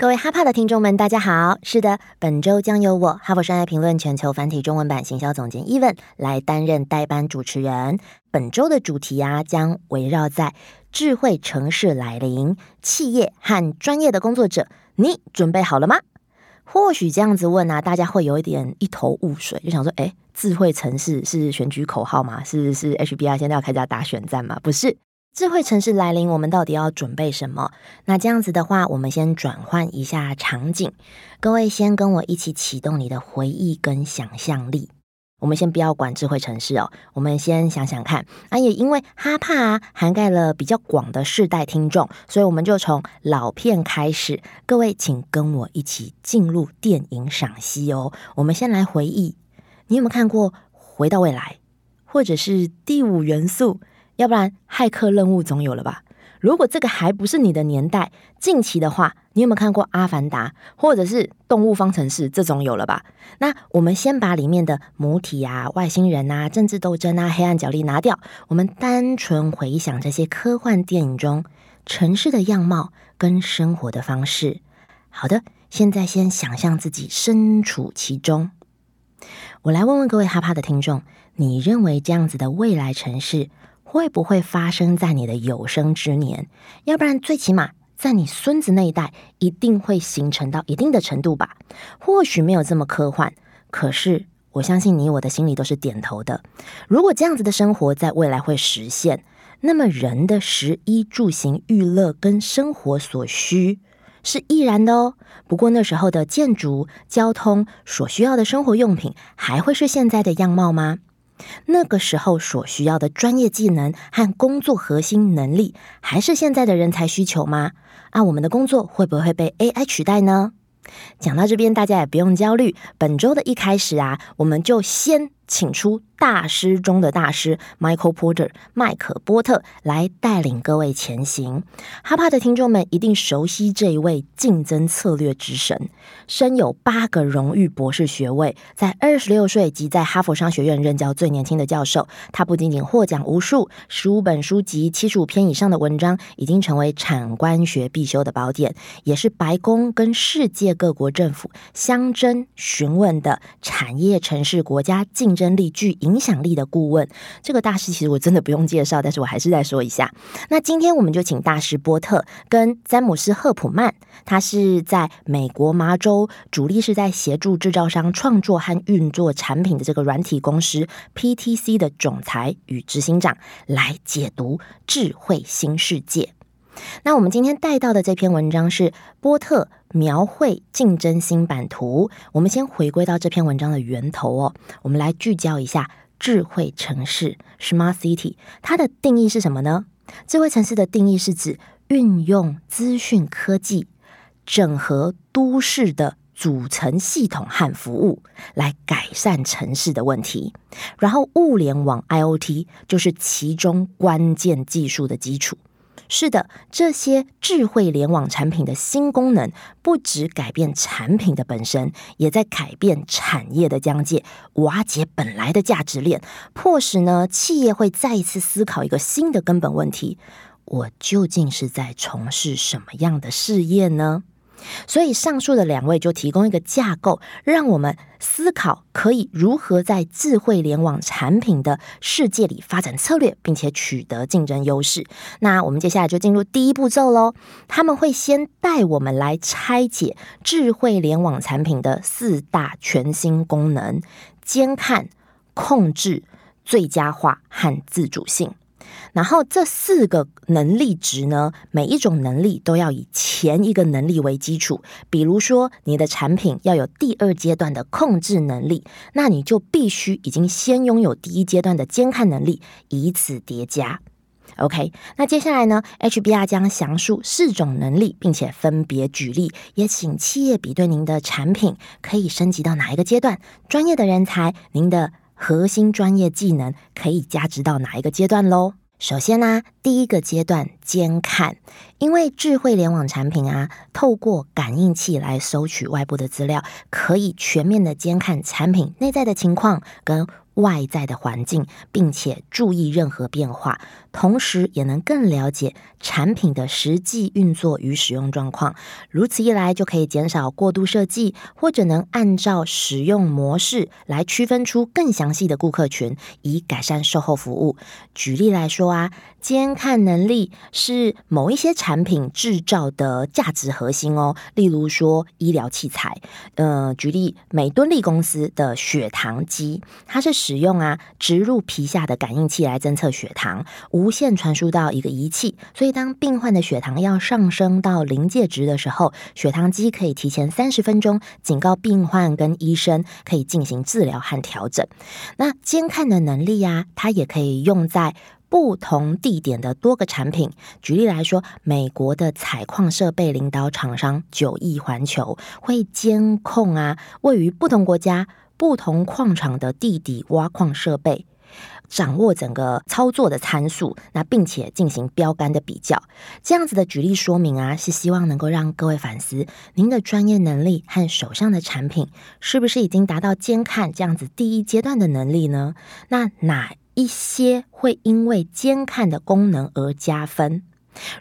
各位哈帕的听众们，大家好。是的，本周将由我哈佛商业评论全球繁体中文版行销总监 Even 来担任代班主持人。本周的主题啊，将围绕在智慧城市来临，企业和专业的工作者，你准备好了吗？或许这样子问啊，大家会有一点一头雾水，就想说，哎，智慧城市是选举口号吗？是是 HBR 现在要开家打选战吗？不是。智慧城市来临，我们到底要准备什么？那这样子的话，我们先转换一下场景，各位先跟我一起启动你的回忆跟想象力。我们先不要管智慧城市哦，我们先想想看。啊，也因为哈帕涵盖了比较广的世代听众，所以我们就从老片开始。各位，请跟我一起进入电影赏析哦。我们先来回忆，你有没有看过《回到未来》，或者是《第五元素》？要不然，骇客任务总有了吧？如果这个还不是你的年代，近期的话，你有没有看过《阿凡达》或者是《动物方程式》这种有了吧？那我们先把里面的母体啊、外星人啊、政治斗争啊、黑暗角力拿掉，我们单纯回想这些科幻电影中城市的样貌跟生活的方式。好的，现在先想象自己身处其中。我来问问各位哈帕的听众，你认为这样子的未来城市？会不会发生在你的有生之年？要不然，最起码在你孙子那一代，一定会形成到一定的程度吧？或许没有这么科幻，可是我相信你我的心里都是点头的。如果这样子的生活在未来会实现，那么人的食衣住行、娱乐跟生活所需是易然的哦。不过那时候的建筑、交通所需要的生活用品，还会是现在的样貌吗？那个时候所需要的专业技能和工作核心能力，还是现在的人才需求吗？啊，我们的工作会不会被 AI 取代呢？讲到这边，大家也不用焦虑。本周的一开始啊，我们就先。请出大师中的大师 Michael Porter 麦克波特来带领各位前行。哈帕的听众们一定熟悉这一位竞争策略之神，身有八个荣誉博士学位，在二十六岁即在哈佛商学院任教最年轻的教授。他不仅仅获奖无数，十五本书籍、七十五篇以上的文章，已经成为产官学必修的宝典，也是白宫跟世界各国政府相争询问的产业城市国家竞。争力具影响力的顾问，这个大师其实我真的不用介绍，但是我还是再说一下。那今天我们就请大师波特跟詹姆斯赫普曼，他是在美国麻州，主力是在协助制造商创作和运作产品的这个软体公司 PTC 的总裁与执行长，来解读智慧新世界。那我们今天带到的这篇文章是波特描绘竞争新版图。我们先回归到这篇文章的源头哦，我们来聚焦一下智慧城市 （Smart City）。它的定义是什么呢？智慧城市的定义是指运用资讯科技整合都市的组成系统和服务，来改善城市的问题。然后，物联网 （IOT） 就是其中关键技术的基础。是的，这些智慧联网产品的新功能，不只改变产品的本身，也在改变产业的疆界，瓦解本来的价值链，迫使呢企业会再一次思考一个新的根本问题：我究竟是在从事什么样的事业呢？所以，上述的两位就提供一个架构，让我们思考可以如何在智慧联网产品的世界里发展策略，并且取得竞争优势。那我们接下来就进入第一步骤喽。他们会先带我们来拆解智慧联网产品的四大全新功能：监看、控制、最佳化和自主性。然后这四个能力值呢，每一种能力都要以前一个能力为基础。比如说，你的产品要有第二阶段的控制能力，那你就必须已经先拥有第一阶段的监看能力，以此叠加。OK，那接下来呢，HBR 将详述四种能力，并且分别举例，也请企业比对您的产品可以升级到哪一个阶段，专业的人才，您的核心专业技能可以加值到哪一个阶段喽。首先呢，第一个阶段监看，因为智慧联网产品啊，透过感应器来收取外部的资料，可以全面的监看产品内在的情况跟。外在的环境，并且注意任何变化，同时也能更了解产品的实际运作与使用状况。如此一来，就可以减少过度设计，或者能按照使用模式来区分出更详细的顾客群，以改善售后服务。举例来说啊，监看能力是某一些产品制造的价值核心哦。例如说医疗器材，呃，举例美敦力公司的血糖机，它是。使用啊，植入皮下的感应器来侦测血糖，无线传输到一个仪器，所以当病患的血糖要上升到临界值的时候，血糖机可以提前三十分钟警告病患跟医生，可以进行治疗和调整。那监看的能力呀，它也可以用在不同地点的多个产品。举例来说，美国的采矿设备领导厂商九亿环球会监控啊，位于不同国家。不同矿场的地底挖矿设备，掌握整个操作的参数，那并且进行标杆的比较，这样子的举例说明啊，是希望能够让各位反思您的专业能力和手上的产品是不是已经达到监看这样子第一阶段的能力呢？那哪一些会因为监看的功能而加分？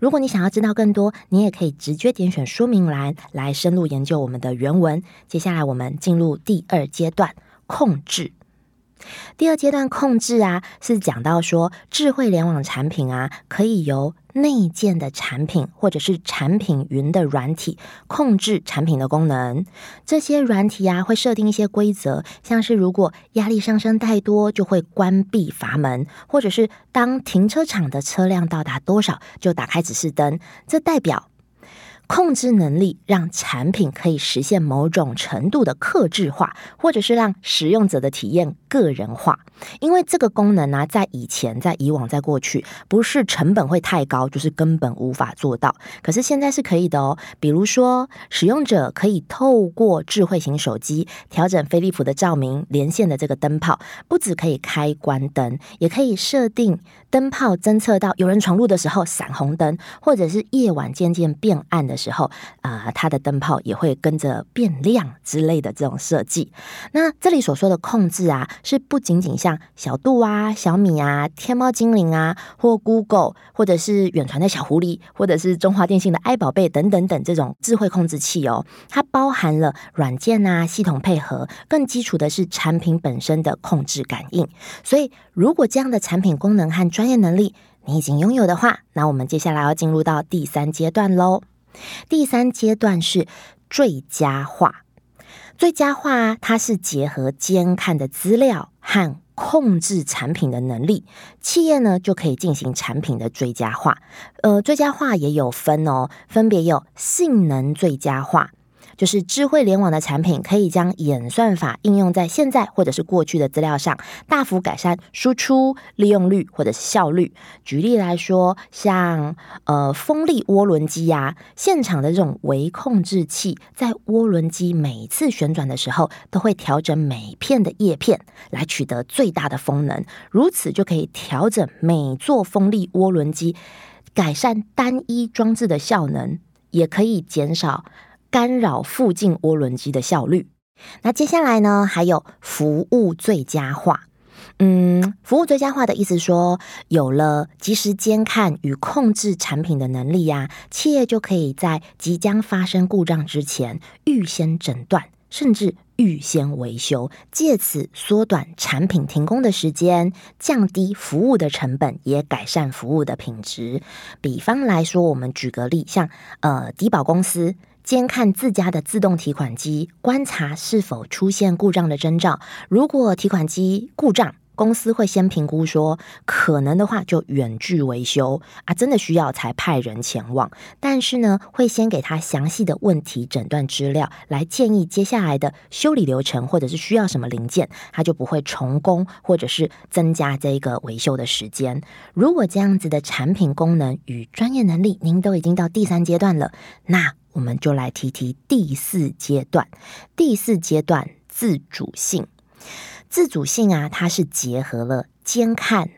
如果你想要知道更多，你也可以直接点选说明栏来深入研究我们的原文。接下来，我们进入第二阶段控制。第二阶段控制啊，是讲到说智慧联网产品啊，可以由内建的产品或者是产品云的软体控制产品的功能。这些软体啊，会设定一些规则，像是如果压力上升太多，就会关闭阀门，或者是当停车场的车辆到达多少，就打开指示灯。这代表。控制能力让产品可以实现某种程度的克制化，或者是让使用者的体验个人化。因为这个功能呢，在以前、在以往、在过去，不是成本会太高，就是根本无法做到。可是现在是可以的哦。比如说，使用者可以透过智慧型手机调整飞利浦的照明，连线的这个灯泡，不只可以开关灯，也可以设定灯泡侦测到有人闯入的时候闪红灯，或者是夜晚渐渐变暗的。时候啊，它的灯泡也会跟着变亮之类的这种设计。那这里所说的控制啊，是不仅仅像小度啊、小米啊、天猫精灵啊，或 Google，或者是远传的小狐狸，或者是中华电信的爱宝贝等等等这种智慧控制器哦。它包含了软件啊、系统配合，更基础的是产品本身的控制感应。所以，如果这样的产品功能和专业能力你已经拥有的话，那我们接下来要进入到第三阶段喽。第三阶段是最佳化，最佳化它是结合监看的资料和控制产品的能力，企业呢就可以进行产品的最佳化。呃，最佳化也有分哦，分别有性能最佳化。就是智慧联网的产品，可以将演算法应用在现在或者是过去的资料上，大幅改善输出利用率或者是效率。举例来说，像呃风力涡轮机呀，现场的这种微控制器，在涡轮机每次旋转的时候，都会调整每片的叶片，来取得最大的风能。如此就可以调整每座风力涡轮机，改善单一装置的效能，也可以减少。干扰附近涡轮机的效率。那接下来呢？还有服务最佳化。嗯，服务最佳化的意思说，有了及时监看与控制产品的能力呀，企业就可以在即将发生故障之前预先诊断，甚至预先维修，借此缩短产品停工的时间，降低服务的成本，也改善服务的品质。比方来说，我们举个例，像呃，迪保公司。监看自家的自动提款机，观察是否出现故障的征兆。如果提款机故障，公司会先评估说，可能的话就远距维修啊，真的需要才派人前往。但是呢，会先给他详细的问题诊断资料，来建议接下来的修理流程，或者是需要什么零件，他就不会重工，或者是增加这个维修的时间。如果这样子的产品功能与专业能力，您都已经到第三阶段了，那。我们就来提提第四阶段。第四阶段自主性，自主性啊，它是结合了监看、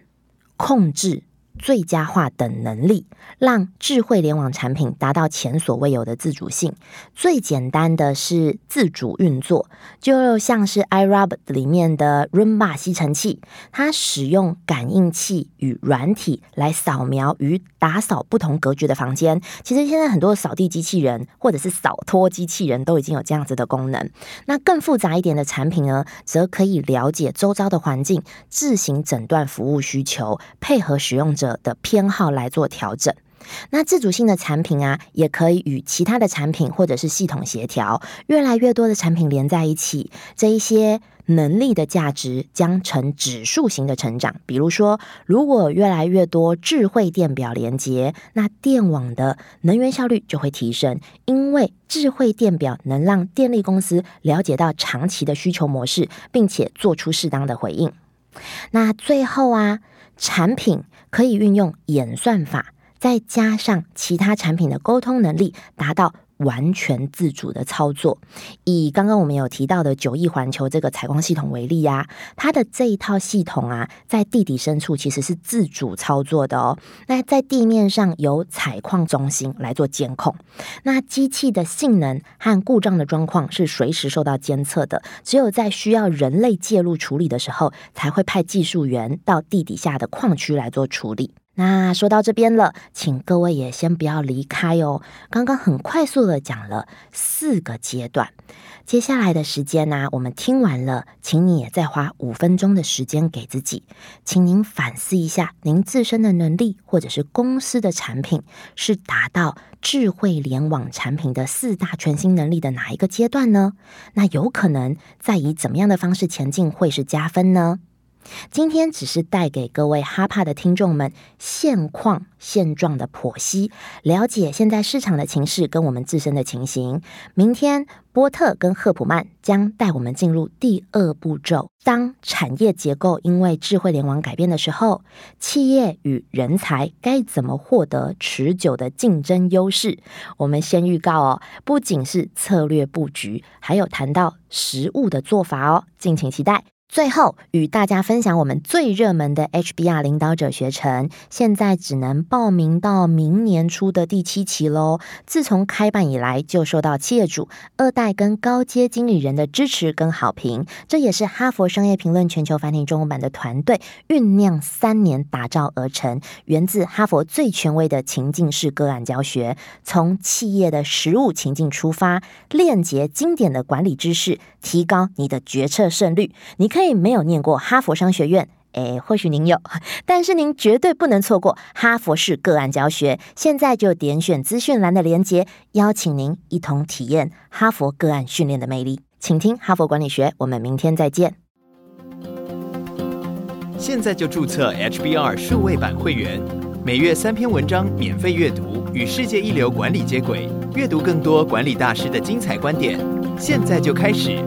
控制、最佳化等能力，让智慧联网产品达到前所未有的自主性。最简单的是自主运作，就像是 iRobot 里面的 Roomba 吸尘器，它使用感应器与软体来扫描与打扫不同格局的房间。其实现在很多扫地机器人或者是扫拖机器人都已经有这样子的功能。那更复杂一点的产品呢，则可以了解周遭的环境，自行诊断服务需求，配合使用者。的偏好来做调整。那自主性的产品啊，也可以与其他的产品或者是系统协调，越来越多的产品连在一起，这一些能力的价值将呈指数型的成长。比如说，如果越来越多智慧电表连接，那电网的能源效率就会提升，因为智慧电表能让电力公司了解到长期的需求模式，并且做出适当的回应。那最后啊，产品。可以运用演算法，再加上其他产品的沟通能力，达到完全自主的操作。以刚刚我们有提到的九亿环球这个采光系统为例呀，它的这一套系统啊，在地底深处其实是自主操作的哦。那在地面上由采矿中心来做监控，那机器的性能和故障的状况是随时受到监测的。只有在需要人类介入处理的时候，才会派技术员到地底下的矿区来做处理。那说到这边了，请各位也先不要离开哦。刚刚很快速的讲了四个阶段，接下来的时间呢，我们听完了，请你也再花五分钟的时间给自己，请您反思一下，您自身的能力或者是公司的产品是达到智慧联网产品的四大全新能力的哪一个阶段呢？那有可能在以怎么样的方式前进会是加分呢？今天只是带给各位哈帕的听众们现况现状的剖析，了解现在市场的情势跟我们自身的情形。明天波特跟赫普曼将带我们进入第二步骤。当产业结构因为智慧联网改变的时候，企业与人才该怎么获得持久的竞争优势？我们先预告哦，不仅是策略布局，还有谈到实物的做法哦，敬请期待。最后与大家分享我们最热门的 HBR 领导者学程，现在只能报名到明年初的第七期喽。自从开办以来，就受到企业主、二代跟高阶经理人的支持跟好评。这也是哈佛商业评论全球繁体中文版的团队酝酿三年打造而成，源自哈佛最权威的情境式个案教学，从企业的实务情境出发，链接经典的管理知识，提高你的决策胜率。你可。以没有念过哈佛商学院，诶，或许您有，但是您绝对不能错过哈佛式个案教学。现在就点选资讯栏的连接，邀请您一同体验哈佛个案训练的魅力。请听哈佛管理学，我们明天再见。现在就注册 HBR 数位版会员，每月三篇文章免费阅读，与世界一流管理接轨，阅读更多管理大师的精彩观点。现在就开始。